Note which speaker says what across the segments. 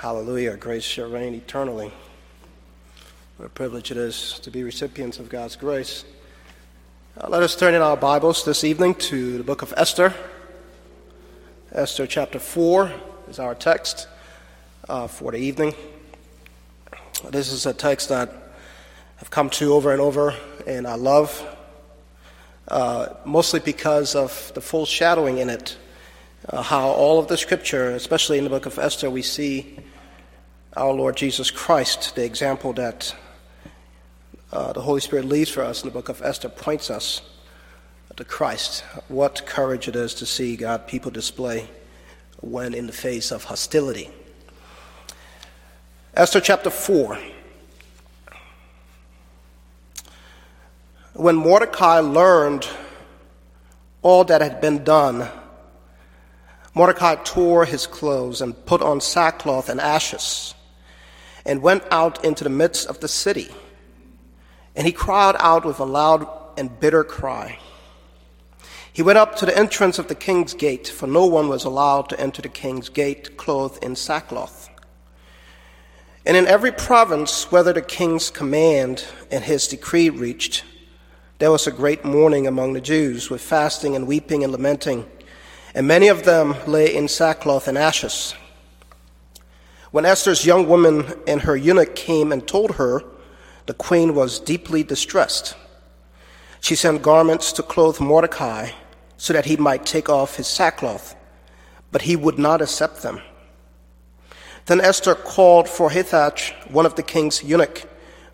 Speaker 1: Hallelujah. Grace shall reign eternally. What a privilege it is to be recipients of God's grace. Uh, let us turn in our Bibles this evening to the book of Esther. Esther chapter 4 is our text uh, for the evening. This is a text that I've come to over and over and I love, uh, mostly because of the foreshadowing in it. Uh, how all of the scripture, especially in the book of Esther, we see our Lord Jesus Christ, the example that uh, the Holy Spirit leaves for us in the book of Esther, points us to Christ. What courage it is to see God people display when in the face of hostility. Esther chapter 4. When Mordecai learned all that had been done, Mordecai tore his clothes and put on sackcloth and ashes and went out into the midst of the city. And he cried out with a loud and bitter cry. He went up to the entrance of the king's gate, for no one was allowed to enter the king's gate clothed in sackcloth. And in every province, whether the king's command and his decree reached, there was a great mourning among the Jews, with fasting and weeping and lamenting, and many of them lay in sackcloth and ashes. When Esther's young woman and her eunuch came and told her, the queen was deeply distressed. She sent garments to clothe Mordecai so that he might take off his sackcloth, but he would not accept them. Then Esther called for Hathach, one of the king's eunuch,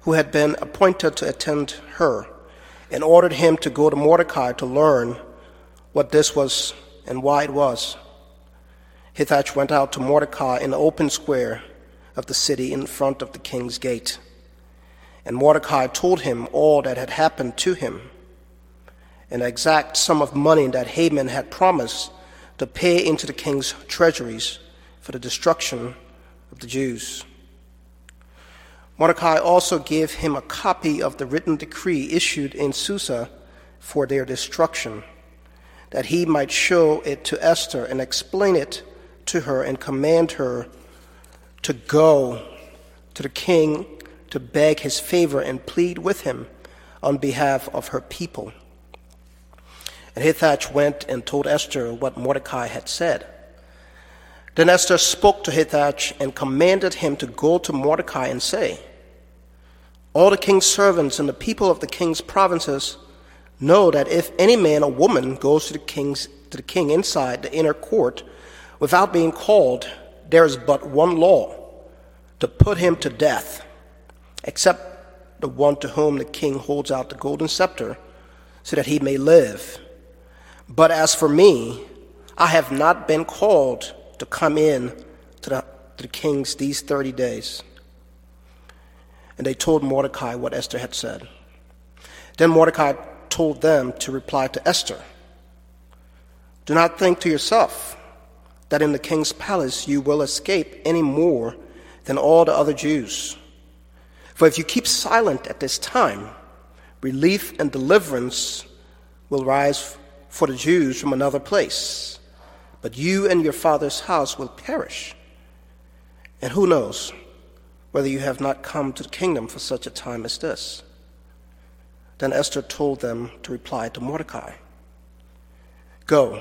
Speaker 1: who had been appointed to attend her, and ordered him to go to Mordecai to learn what this was and why it was. Hathach went out to Mordecai in the open square of the city in front of the king's gate. And Mordecai told him all that had happened to him, an exact sum of money that Haman had promised to pay into the king's treasuries for the destruction of the Jews. Mordecai also gave him a copy of the written decree issued in Susa for their destruction, that he might show it to Esther and explain it to her and command her to go to the king to beg his favor and plead with him on behalf of her people. And Hathach went and told Esther what Mordecai had said. Then Esther spoke to Hathach and commanded him to go to Mordecai and say, All the king's servants and the people of the king's provinces know that if any man or woman goes to the, king's, to the king inside the inner court without being called, there is but one law to put him to death, except the one to whom the king holds out the golden scepter, so that he may live. But as for me, I have not been called to come in to the, to the kings these 30 days. And they told Mordecai what Esther had said. Then Mordecai told them to reply to Esther Do not think to yourself, that in the king's palace you will escape any more than all the other Jews. For if you keep silent at this time, relief and deliverance will rise for the Jews from another place. But you and your father's house will perish. And who knows whether you have not come to the kingdom for such a time as this? Then Esther told them to reply to Mordecai Go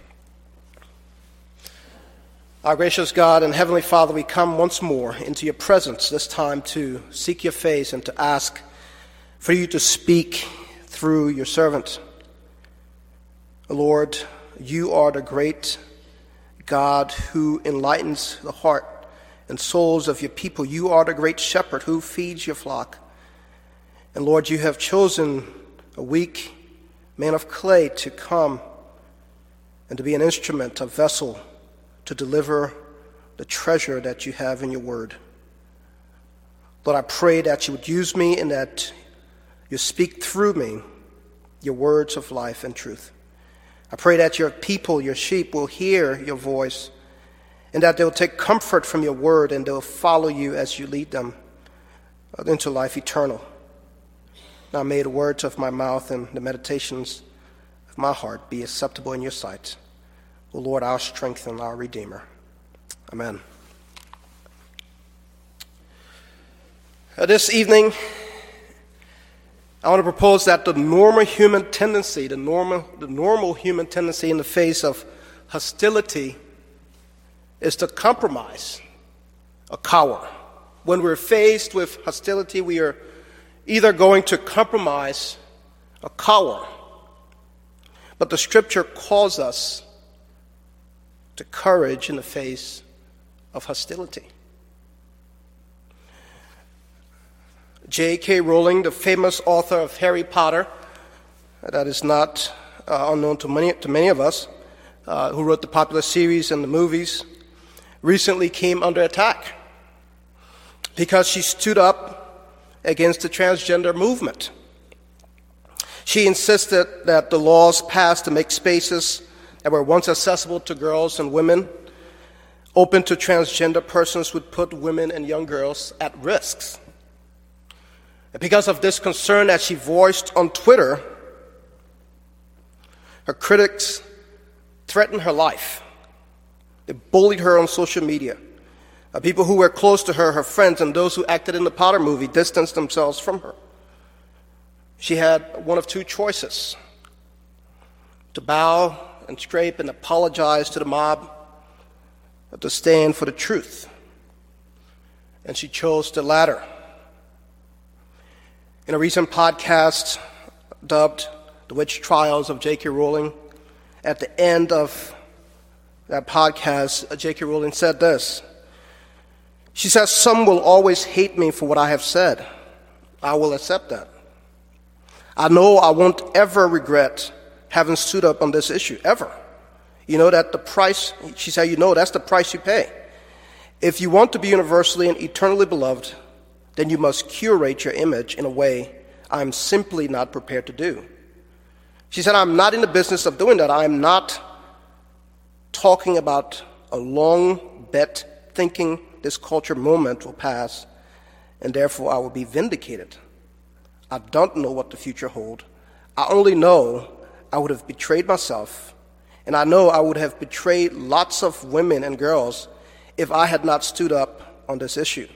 Speaker 1: Our gracious God and Heavenly Father, we come once more into your presence, this time to seek your face and to ask for you to speak through your servant. Lord, you are the great God who enlightens the heart and souls of your people. You are the great shepherd who feeds your flock. And Lord, you have chosen a weak man of clay to come and to be an instrument, a vessel to deliver the treasure that you have in your word. Lord, I pray that you would use me and that you speak through me your words of life and truth. I pray that your people, your sheep, will hear your voice and that they will take comfort from your word and they will follow you as you lead them into life eternal. Now may the words of my mouth and the meditations of my heart be acceptable in your sight. O Lord, our strength and our Redeemer. Amen. Uh, this evening, I want to propose that the normal human tendency, the normal, the normal human tendency in the face of hostility, is to compromise, a cower. When we're faced with hostility, we are either going to compromise a cower. But the scripture calls us to courage in the face of hostility. J.K. Rowling, the famous author of Harry Potter, that is not uh, unknown to many, to many of us, uh, who wrote the popular series and the movies, recently came under attack because she stood up against the transgender movement. She insisted that the laws passed to make spaces that were once accessible to girls and women open to transgender persons would put women and young girls at risks. And because of this concern that she voiced on Twitter, her critics threatened her life. They bullied her on social media. Uh, people who were close to her, her friends, and those who acted in the Potter movie distanced themselves from her. She had one of two choices to bow and scrape and apologize to the mob, but to stand for the truth. And she chose the latter. In a recent podcast dubbed The Witch Trials of J.K. Rowling, at the end of that podcast, J.K. Rowling said this. She says, Some will always hate me for what I have said. I will accept that. I know I won't ever regret having stood up on this issue, ever. You know that the price, she said, you know that's the price you pay. If you want to be universally and eternally beloved, then you must curate your image in a way I'm simply not prepared to do. She said, I'm not in the business of doing that. I'm not talking about a long bet thinking this culture moment will pass and therefore I will be vindicated. I don't know what the future holds. I only know I would have betrayed myself, and I know I would have betrayed lots of women and girls if I had not stood up on this issue.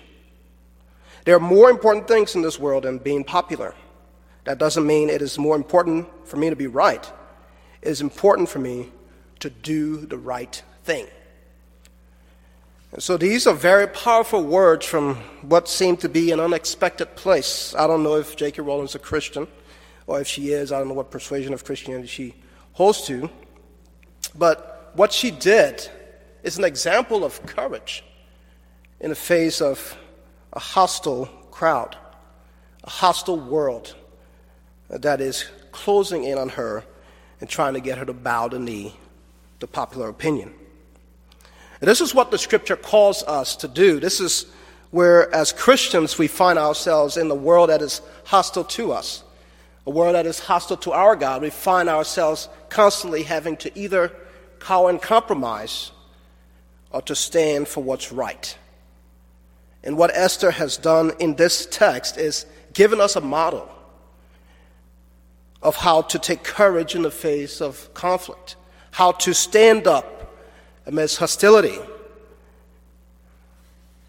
Speaker 1: There are more important things in this world than being popular. That doesn't mean it is more important for me to be right. It is important for me to do the right thing. And so these are very powerful words from what seemed to be an unexpected place. I don't know if J.K. Rowling's a Christian, or if she is, I don't know what persuasion of Christianity she holds to. But what she did is an example of courage in the face of a hostile crowd, a hostile world that is closing in on her and trying to get her to bow the knee to popular opinion. And this is what the scripture calls us to do. This is where, as Christians, we find ourselves in the world that is hostile to us, a world that is hostile to our God. We find ourselves constantly having to either cower and compromise or to stand for what's right. And what Esther has done in this text is given us a model of how to take courage in the face of conflict, how to stand up amidst hostility.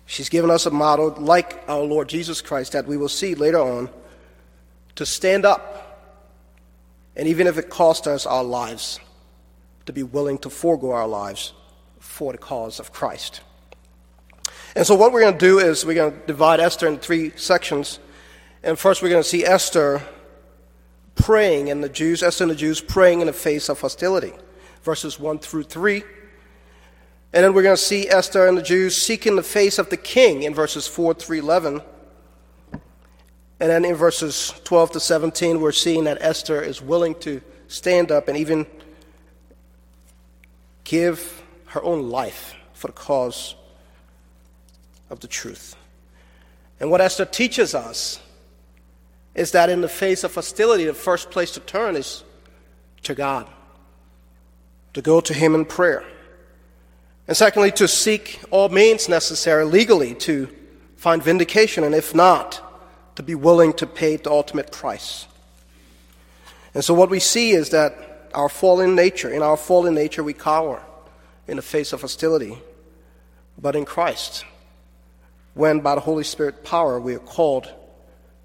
Speaker 1: She's given us a model like our Lord Jesus Christ that we will see later on to stand up, and even if it costs us our lives, to be willing to forego our lives for the cause of Christ. And so, what we're going to do is we're going to divide Esther in three sections. And first, we're going to see Esther praying, and the Jews, Esther and the Jews praying in the face of hostility, verses 1 through 3. And then we're going to see Esther and the Jews seeking the face of the king in verses 4 through 11. And then in verses 12 to 17, we're seeing that Esther is willing to stand up and even give her own life for the cause of the truth. And what Esther teaches us is that in the face of hostility, the first place to turn is to God, to go to Him in prayer. And secondly, to seek all means necessary legally to find vindication, and if not, to be willing to pay the ultimate price. And so, what we see is that our fallen nature, in our fallen nature, we cower in the face of hostility. But in Christ, when by the Holy Spirit power we are called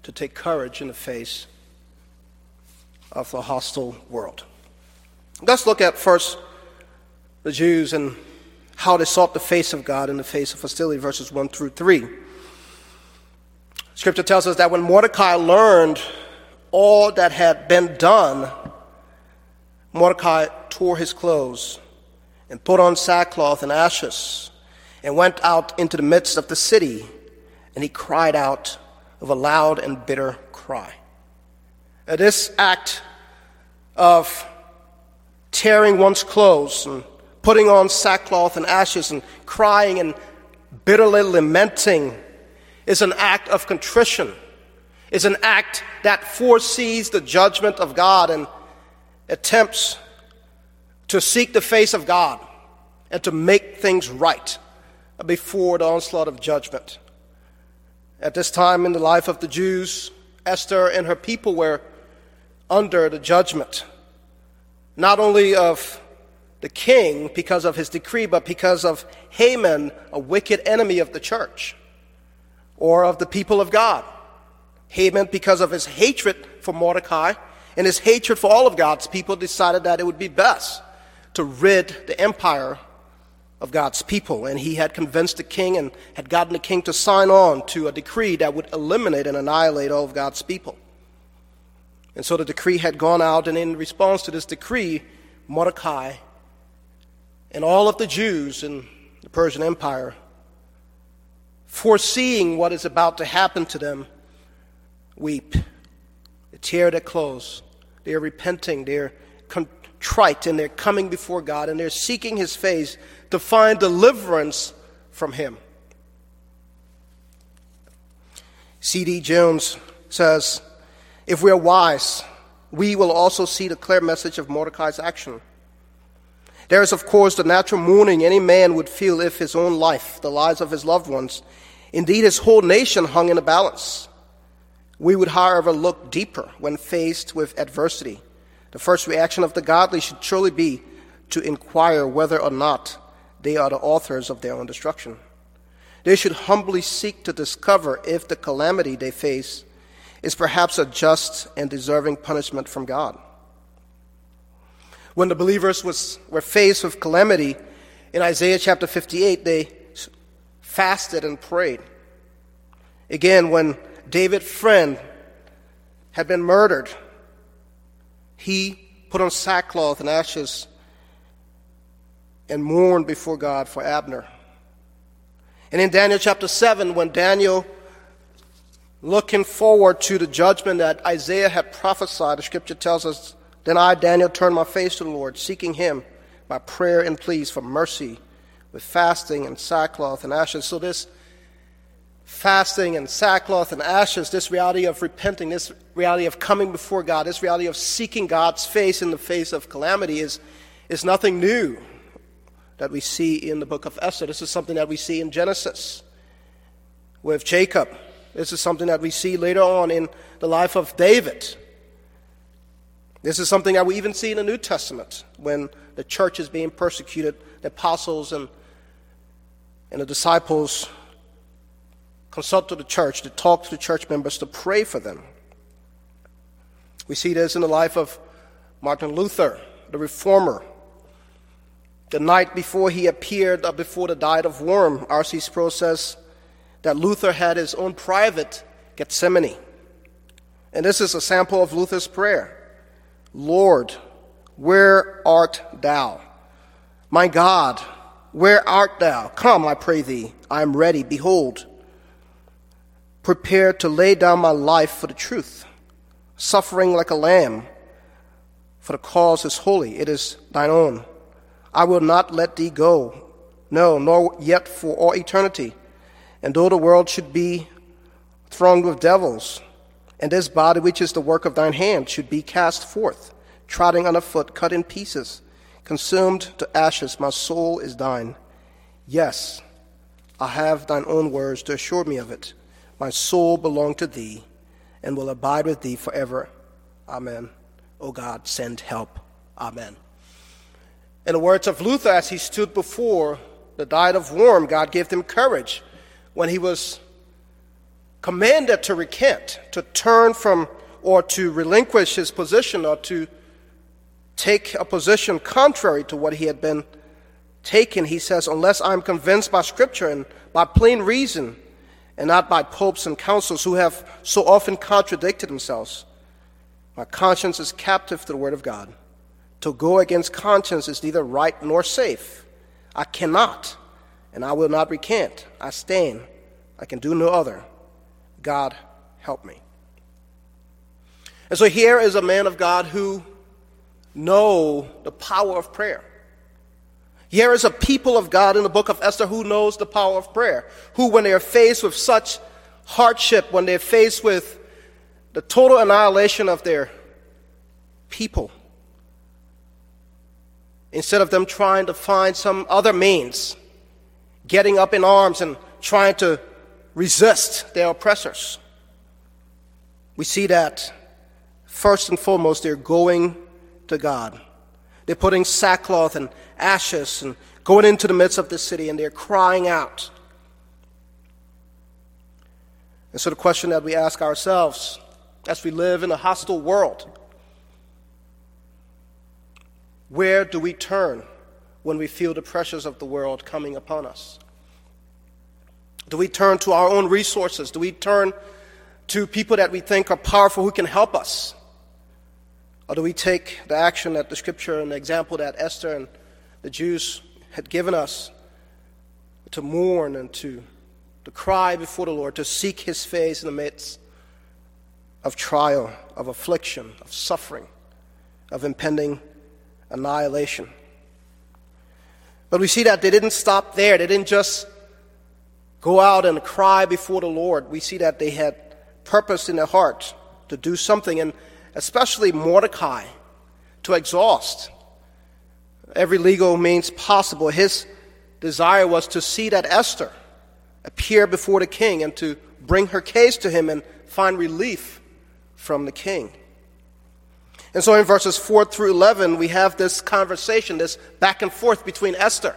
Speaker 1: to take courage in the face of the hostile world. Let's look at first the Jews and how they sought the face of God in the face of hostility, verses 1 through 3. Scripture tells us that when Mordecai learned all that had been done, Mordecai tore his clothes and put on sackcloth and ashes and went out into the midst of the city, and he cried out with a loud and bitter cry. Now, this act of tearing one's clothes and putting on sackcloth and ashes and crying and bitterly lamenting is an act of contrition, is an act that foresees the judgment of God and attempts to seek the face of God and to make things right before the onslaught of judgment. At this time in the life of the Jews, Esther and her people were under the judgment, not only of the king because of his decree, but because of Haman, a wicked enemy of the church or of the people of God. Haman, because of his hatred for Mordecai and his hatred for all of God's people, decided that it would be best to rid the empire of God's people. And he had convinced the king and had gotten the king to sign on to a decree that would eliminate and annihilate all of God's people. And so the decree had gone out, and in response to this decree, Mordecai and all of the Jews in the Persian Empire, foreseeing what is about to happen to them, weep. They tear their clothes. They are repenting. They're contrite and they're coming before God and they're seeking His face to find deliverance from him. C.D. Jones says, If we are wise, we will also see the clear message of Mordecai's action. There is, of course, the natural mourning any man would feel if his own life, the lives of his loved ones, indeed his whole nation hung in a balance. We would, however, look deeper when faced with adversity. The first reaction of the godly should surely be to inquire whether or not they are the authors of their own destruction. They should humbly seek to discover if the calamity they face is perhaps a just and deserving punishment from God. When the believers was, were faced with calamity in Isaiah chapter 58, they fasted and prayed. Again, when David's friend had been murdered, he put on sackcloth and ashes and mourned before God for Abner. And in Daniel chapter 7, when Daniel, looking forward to the judgment that Isaiah had prophesied, the scripture tells us, Then I, Daniel, turned my face to the Lord, seeking him by prayer and pleas for mercy, with fasting and sackcloth and ashes. So, this fasting and sackcloth and ashes, this reality of repenting, this reality of coming before God, this reality of seeking God's face in the face of calamity is, is nothing new that we see in the book of Esther. This is something that we see in Genesis with Jacob. This is something that we see later on in the life of David. This is something that we even see in the New Testament when the church is being persecuted, the apostles and, and the disciples consult to the church, to talk to the church members, to pray for them. We see this in the life of Martin Luther, the reformer, the night before he appeared uh, before the Diet of Worms, R.C. Sproul says that Luther had his own private Gethsemane. And this is a sample of Luther's prayer Lord, where art thou? My God, where art thou? Come, I pray thee, I am ready. Behold, prepared to lay down my life for the truth, suffering like a lamb, for the cause is holy, it is thine own. I will not let thee go, no, nor yet for all eternity. And though the world should be thronged with devils, and this body which is the work of thine hand should be cast forth, trodden a foot, cut in pieces, consumed to ashes. My soul is thine. Yes, I have thine own words to assure me of it. My soul belong to thee, and will abide with thee forever. Amen. O God, send help. Amen. In the words of Luther, as he stood before the Diet of Worms, God gave him courage when he was commanded to recant, to turn from or to relinquish his position or to take a position contrary to what he had been taken, He says, Unless I'm convinced by Scripture and by plain reason, and not by popes and councils who have so often contradicted themselves, my conscience is captive to the Word of God. To go against conscience is neither right nor safe. I cannot, and I will not recant. I stand. I can do no other. God, help me. And so here is a man of God who know the power of prayer. Here is a people of God in the book of Esther who knows the power of prayer, who when they are faced with such hardship, when they're faced with the total annihilation of their people, instead of them trying to find some other means, getting up in arms and trying to resist their oppressors. We see that first and foremost, they're going to God. They're putting sackcloth and ashes and going into the midst of the city and they're crying out. And so, the question that we ask ourselves as we live in a hostile world where do we turn when we feel the pressures of the world coming upon us? Do we turn to our own resources? Do we turn to people that we think are powerful who can help us? Or do we take the action that the scripture and the example that Esther and the Jews had given us to mourn and to, to cry before the Lord, to seek his face in the midst of trial, of affliction, of suffering, of impending annihilation? But we see that they didn't stop there. They didn't just go out and cry before the Lord. We see that they had purpose in their heart to do something, and especially Mordecai, to exhaust every legal means possible. His desire was to see that Esther appear before the king and to bring her case to him and find relief from the king. And so in verses 4 through 11, we have this conversation, this back and forth between Esther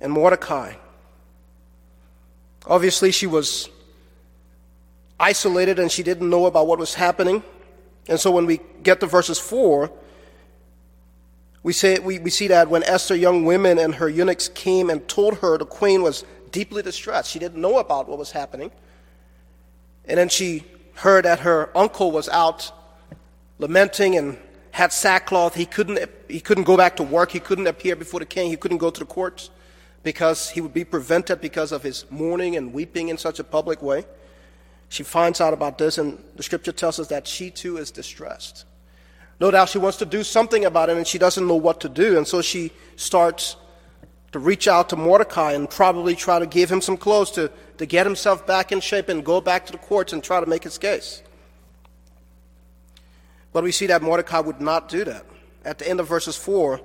Speaker 1: and Mordecai. Obviously, she was isolated and she didn't know about what was happening. And so when we get to verses 4, we, say, we, we see that when Esther, young women, and her eunuchs came and told her the queen was deeply distressed, she didn't know about what was happening. And then she heard that her uncle was out lamenting and had sackcloth. He couldn't, he couldn't go back to work. He couldn't appear before the king. He couldn't go to the courts because he would be prevented because of his mourning and weeping in such a public way. She finds out about this, and the scripture tells us that she too is distressed. No doubt she wants to do something about it, and she doesn't know what to do, and so she starts to reach out to Mordecai and probably try to give him some clothes to, to get himself back in shape and go back to the courts and try to make his case. But we see that Mordecai would not do that. At the end of verses 4,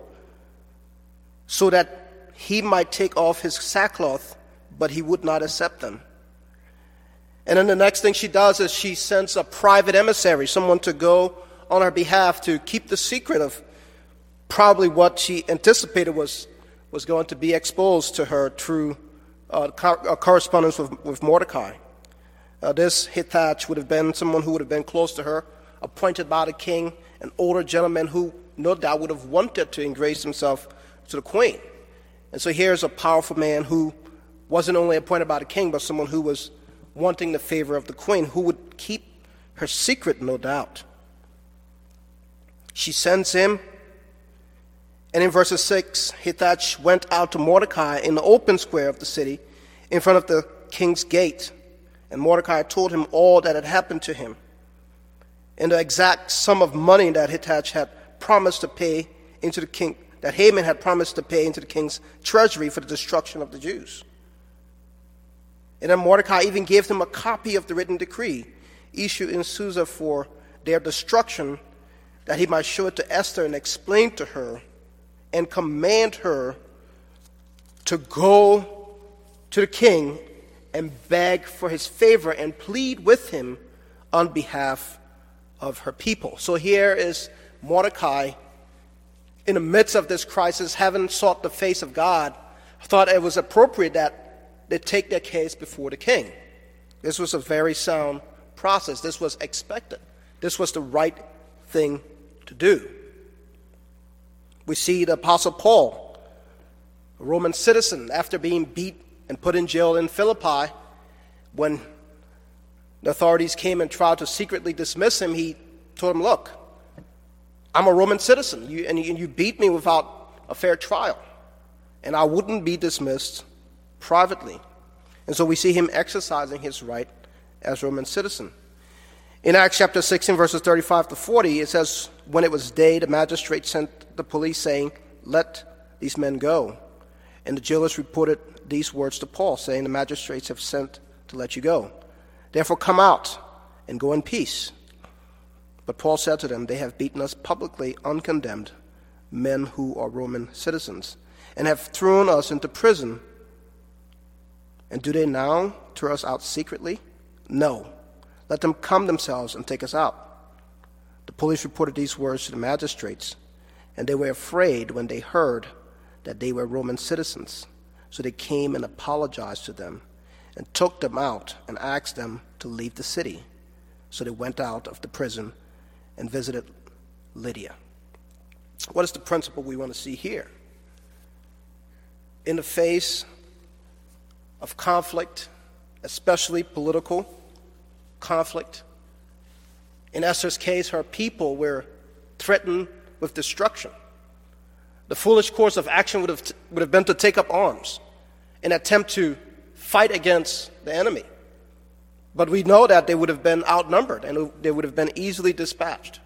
Speaker 1: so that he might take off his sackcloth, but he would not accept them. And then the next thing she does is she sends a private emissary, someone to go on her behalf to keep the secret of probably what she anticipated was, was going to be exposed to her through uh, uh, correspondence with, with Mordecai. Uh, this Hathach would have been someone who would have been close to her, appointed by the king, an older gentleman who no doubt would have wanted to ingrace himself to the queen. And so here's a powerful man who wasn't only appointed by the king, but someone who was wanting the favor of the queen, who would keep her secret, no doubt. She sends him, and in verse 6, Hathach went out to Mordecai in the open square of the city, in front of the king's gate. And Mordecai told him all that had happened to him, and the exact sum of money that Hathach had promised to pay into the king, that Haman had promised to pay into the king's treasury for the destruction of the Jews. And then Mordecai even gave them a copy of the written decree issued in Susa for their destruction, that he might show it to Esther and explain to her and command her to go to the king and beg for his favor and plead with him on behalf of her people. So here is Mordecai in the midst of this crisis, having sought the face of God, thought it was appropriate that they take their case before the king. This was a very sound process. This was expected. This was the right thing to do. We see the Apostle Paul, a Roman citizen, after being beat and put in jail in Philippi, when the authorities came and tried to secretly dismiss him, he told them, Look, I'm a Roman citizen, you, and, you, beat me without a fair trial, and I wouldn't be dismissed privately. And so we see him exercising his right as Roman citizen. In Acts chapter 16, verses 35 to 40, it says, When it was day, the magistrate sent the police, saying, Let these men go. And the jailers reported these words to Paul, saying, The magistrates have sent to let you go. Therefore, come out and go in peace. But Paul said to them, They have beaten us publicly, uncondemned, men who are Roman citizens, and have thrown us into prison. And do they now throw us out secretly? No. Let them come themselves and take us out. The police reported these words to the magistrates, and they were afraid when they heard that they were Roman citizens. So they came and apologized to them, and took them out and asked them to leave the city. So they went out of the prison and visited Lydia. What is the principle we want to see here? In the face of conflict, especially political, conflict. In Esther's case, her people were threatened with destruction. The foolish course of action would have, would have been to take up arms and attempt to fight against the enemy. But we know that they would have been outnumbered and they would have been easily dispatched.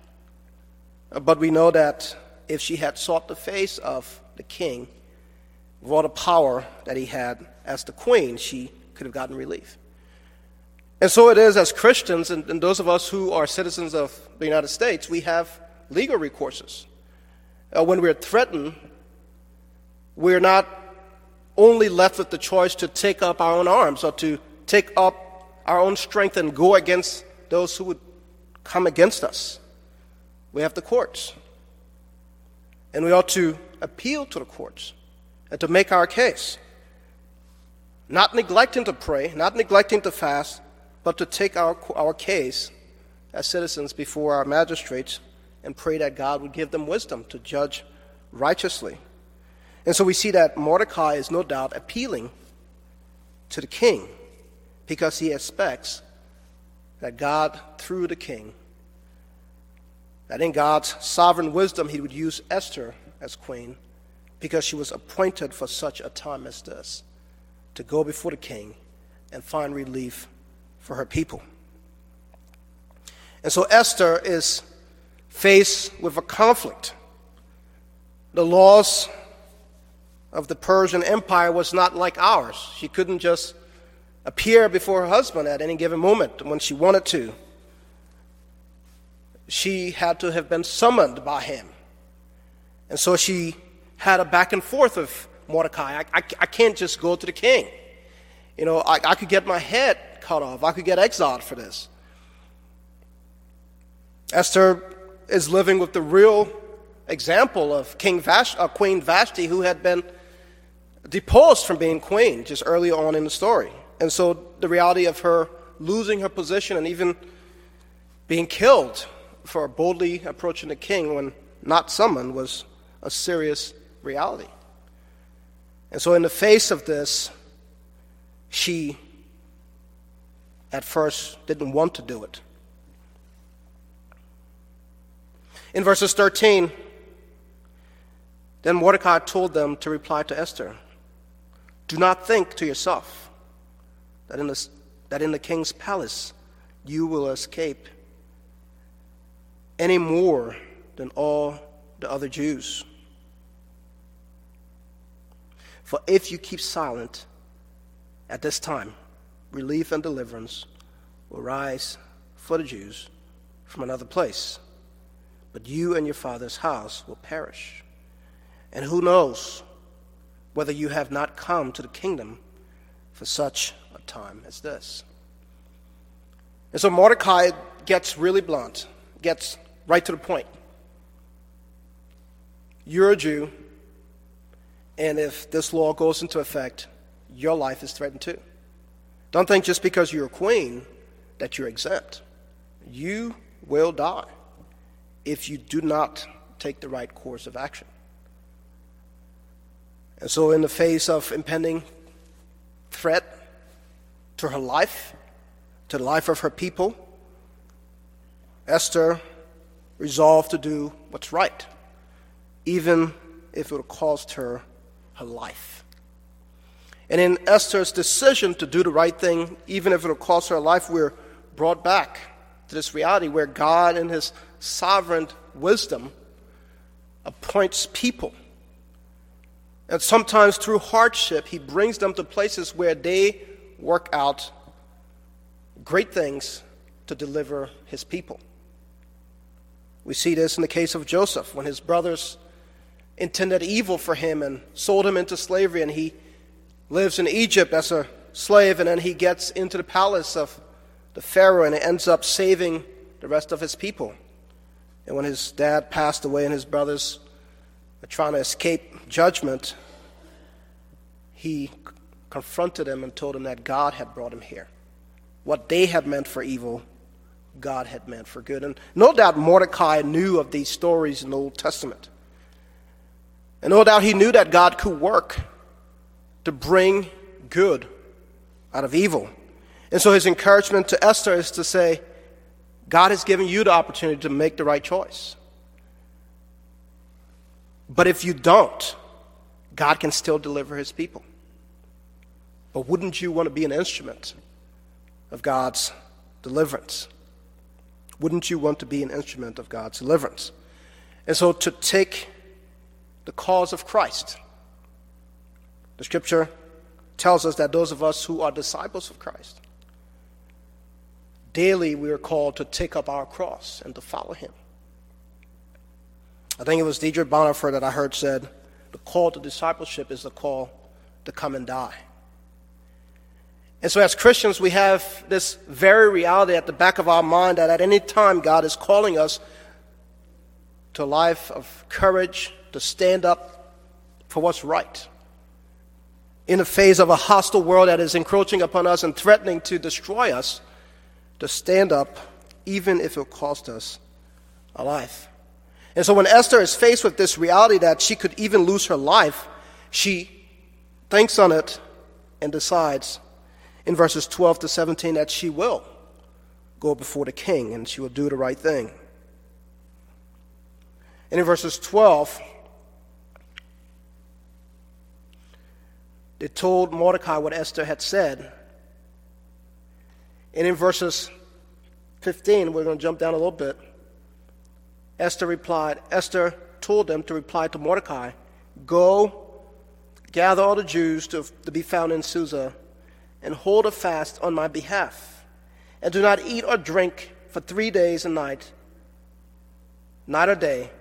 Speaker 1: But we know that if she had sought the face of the king, with all the power that he had as the queen, she could have gotten relief. And so it is as Christians, and, and, those of us who are citizens of the United States, we have legal recourses. Uh, when we're threatened, we're not only left with the choice to take up our own arms or to take up our own strength and go against those who would come against us. We have the courts. And we ought to appeal to the courts and to make our case. Not neglecting to pray, not neglecting to fast, but to take our, our case as citizens before our magistrates and pray that God would give them wisdom to judge righteously. And so we see that Mordecai is no doubt appealing to the king because he expects that God, through the king, that in God's sovereign wisdom, he would use Esther as queen because she was appointed for such a time as this to go before the king and find relief for her people. And so Esther is faced with a conflict. The laws of the Persian Empire was not like ours. She couldn't just appear before her husband at any given moment when she wanted to. She had to have been summoned by him. And so she had a back and forth with Mordecai. I, I, I can't just go to the king. You know, I, I could get my head cut off. I could get exiled for this. Esther is living with the real example of King Vash, uh, Queen Vashti, who had been deposed from being queen just early on in the story. And so the reality of her losing her position and even being killed for boldly approaching the king when not summoned was a serious reality. And so, in the face of this, she at first didn't want to do it. In verses 13, then Mordecai told them to reply to Esther Do not think to yourself that in the, that in the king's palace you will escape any more than all the other Jews. For if you keep silent at this time, relief and deliverance will rise for the Jews from another place. But you and your father's house will perish. And who knows whether you have not come to the kingdom for such a time as this? And so Mordecai gets really blunt, gets right to the point. You're a Jew, and if this law goes into effect, your life is threatened too. Don't think just because you're a queen that you're exempt. You will die if you do not take the right course of action. And so, in the face of impending threat to her life, to the life of her people, Esther resolved to do what's right, even if it would cost her her life. And in Esther's decision to do the right thing, even if it will cost her life, we're brought back to this reality where God, in His sovereign wisdom, appoints people. And sometimes through hardship, He brings them to places where they work out great things to deliver His people. We see this in the case of Joseph when his brothers intended evil for him and sold him into slavery, and he lives in Egypt as a slave, and then he gets into the palace of the Pharaoh and ends up saving the rest of his people. And when his dad passed away and his brothers trying to escape judgment, he confronted him and told him that God had brought him here. What they had meant for evil, God had meant for good. And no doubt Mordecai knew of these stories in the Old Testament. And no doubt he knew that God could work to bring good out of evil. And so his encouragement to Esther is to say, God has given you the opportunity to make the right choice. But if you don't, God can still deliver his people. But wouldn't you want to be an instrument of God's deliverance? Wouldn't you want to be an instrument of God's deliverance? And so to take the cause of Christ, the scripture tells us that those of us who are disciples of Christ, daily we are called to take up our cross and to follow him. I think it was Dietrich Bonhoeffer that I heard said, the call to discipleship is the call to come and die. And so, as Christians, we have this very reality at the back of our mind that at any time God is calling us to a life of courage, to stand up for what's right in the face of a hostile world that is encroaching upon us and threatening to destroy us, to stand up, even if it cost us a life. And so when Esther is faced with this reality that she could even lose her life, she thinks on it and decides in verses 12 to 17 that she will go before the king and she will do the right thing. And in verses 12, They told Mordecai what Esther had said. And in verses 15, we're going to jump down a little bit. Esther replied, Esther told them to reply to Mordecai, Go, gather all the Jews to, to be found in Susa, and hold a fast on my behalf. And do not eat or drink for three days and night, night or day.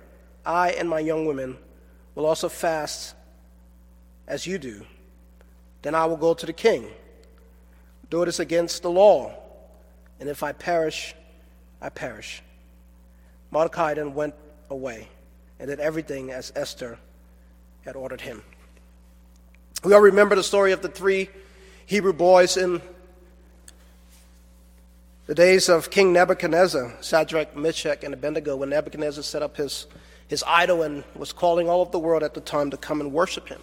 Speaker 1: I and my young women will also fast as you do then I will go to the king. Do this against the law, and if I perish, I perish. Mordecai then went away and did everything as Esther had ordered him. We all remember the story of the three Hebrew boys in the days of King Nebuchadnezzar, Shadrach, Meshach, and Abednego, when Nebuchadnezzar set up his, his idol and was calling all of the world at the time to come and worship him.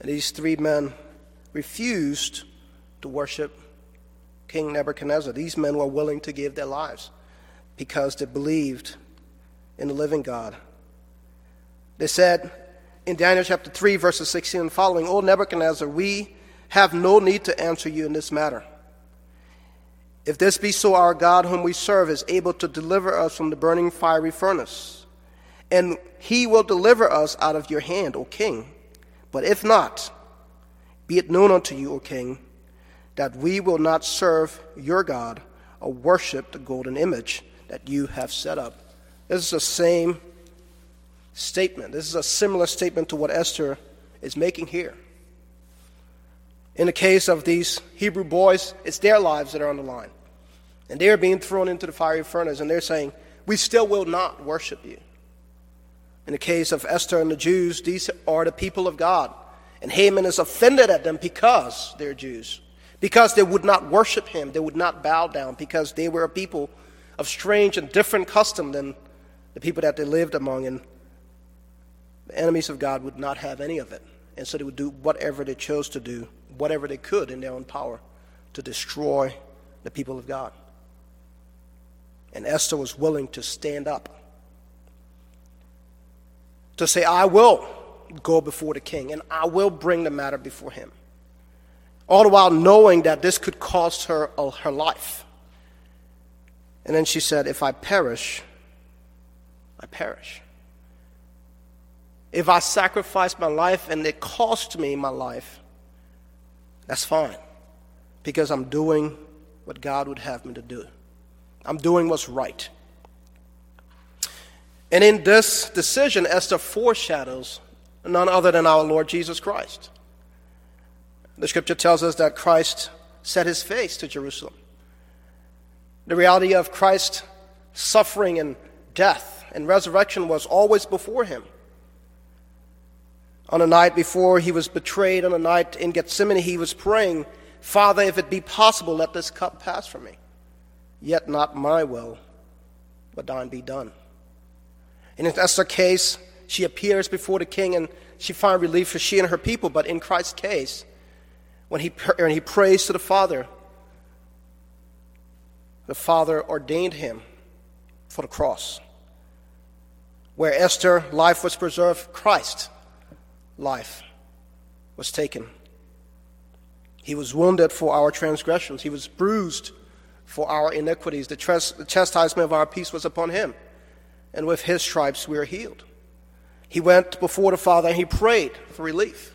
Speaker 1: And these three men refused to worship King Nebuchadnezzar. These men were willing to give their lives because they believed in the living God. They said in Daniel chapter 3, verses 16 and following, O Nebuchadnezzar, we have no need to answer you in this matter. If this be so, our God, whom we serve, is able to deliver us from the burning fiery furnace, and he will deliver us out of your hand, O king. But if not, be it known unto you, O king, that we will not serve your God or worship the golden image that you have set up. This is the same statement. This is a similar statement to what Esther is making here. In the case of these Hebrew boys, it's their lives that are on the line. And they're being thrown into the fiery furnace, and they're saying, We still will not worship you. In the case of Esther and the Jews, these are the people of God. And Haman is offended at them because they're Jews, because they would not worship him, they would not bow down, because they were a people of strange and different custom than the people that they lived among. And the enemies of God would not have any of it. And so they would do whatever they chose to do, whatever they could in their own power to destroy the people of God. And Esther was willing to stand up, to say, I will go before the king and I will bring the matter before him. All the while knowing that this could cost her uh, her life. And then she said, If I perish, I perish. If I sacrifice my life and it costs me my life, that's fine because I'm doing what God would have me to do. I'm doing what's right. And in this decision, Esther foreshadows none other than our Lord Jesus Christ. The scripture tells us that Christ set his face to Jerusalem. The reality of Christ's suffering and death and resurrection was always before him. On the night before he was betrayed, on the night in Gethsemane, he was praying, Father, if it be possible, let this cup pass from me. Yet not my will, but thine be done. And In Esther's case, she appears before the king and she finds relief for she and her people. But in Christ's case, when he, when he prays to the Father, the Father ordained him for the cross. Where Esther, life was preserved, Christ life was taken. He was wounded for our transgressions, he was bruised for our iniquities. The, the chastisement of our peace was upon him, and with his stripes we are healed. He went before the Father and he prayed for relief.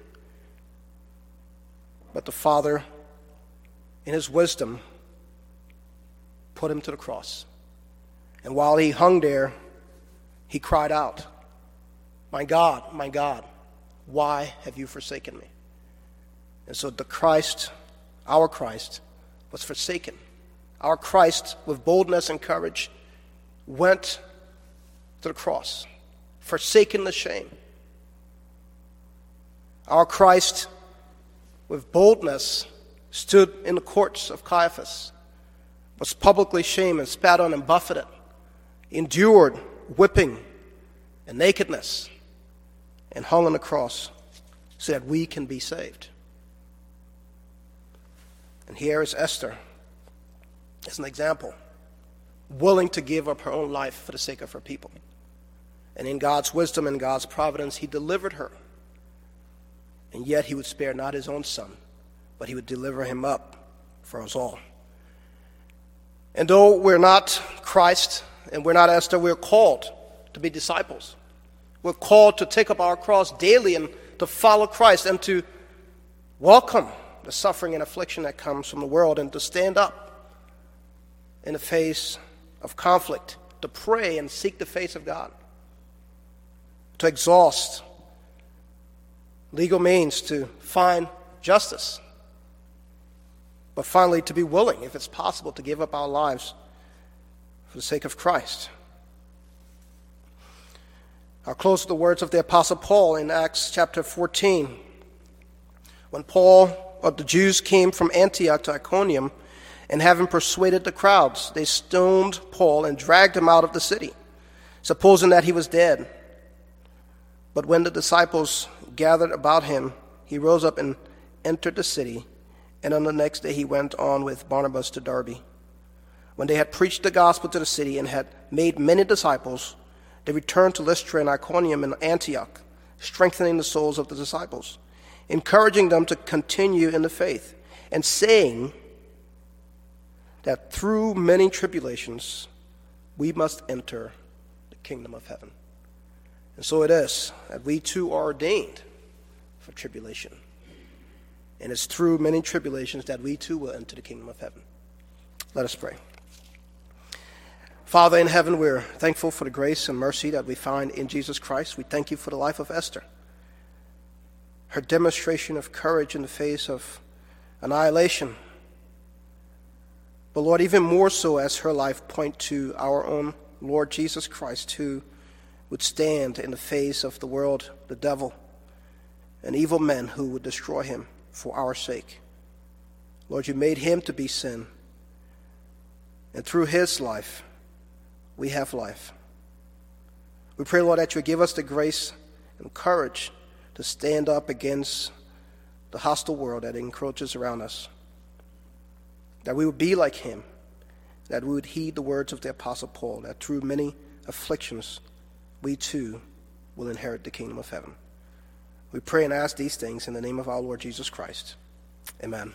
Speaker 1: But the Father, in his wisdom, put him to the cross. And while he hung there, he cried out, My God, my God, why have you forsaken me? And so the Christ, our Christ, was forsaken. Our Christ, with boldness and courage, went to the cross, forsaken the shame. Our Christ, with boldness, stood in the courts of Caiaphas, was publicly shamed and spat on and buffeted, endured whipping and nakedness and hung on the cross so that we can be saved. And here is Esther as an example, willing to give up her own life for the sake of her people. And in God's wisdom and God's providence, He delivered her. And yet He would spare not His own Son, but He would deliver Him up for us all. And though we're not Christ and we're not Esther, we're called to be disciples. We're called to take up our cross daily and to follow Christ and to welcome the suffering and affliction that comes from the world and to stand up in the face of conflict, to pray and seek the face of God, to exhaust legal means to find justice, but finally to be willing, if it's possible, to give up our lives for the sake of Christ. I'll close with the words of the Apostle Paul in Acts chapter 14. When Paul of the Jews came from Antioch to Iconium, and having persuaded the crowds, they stoned Paul and dragged him out of the city, supposing that he was dead. But when the disciples gathered about him, he rose up and entered the city, and on the next day he went on with Barnabas to Derbe. When they had preached the gospel to the city and had made many disciples, they returned to Lystra and Iconium and Antioch, strengthening the souls of the disciples, encouraging them to continue in the faith, and saying that through many tribulations we must enter the kingdom of heaven. And so it is that we too are ordained for tribulation. And it's through many tribulations that we too will enter the kingdom of heaven. Let us pray. Father in heaven, we're thankful for the grace and mercy that we find in Jesus Christ. We thank you for the life of Esther, her demonstration of courage in the face of annihilation. But Lord, even more so as her life point to our own Lord Jesus Christ, who would stand in the face of the world, the devil, and evil men who would destroy him for our sake. Lord, you made him to be sin. And through his life, we have life. We pray, Lord, that you give us the grace and courage to stand up against the hostile world that encroaches around us. That we would be like him, that we would heed the words of the Apostle Paul, that through many afflictions, we too will inherit the kingdom of heaven. We pray and ask these things in the name of our Lord Jesus Christ. Amen.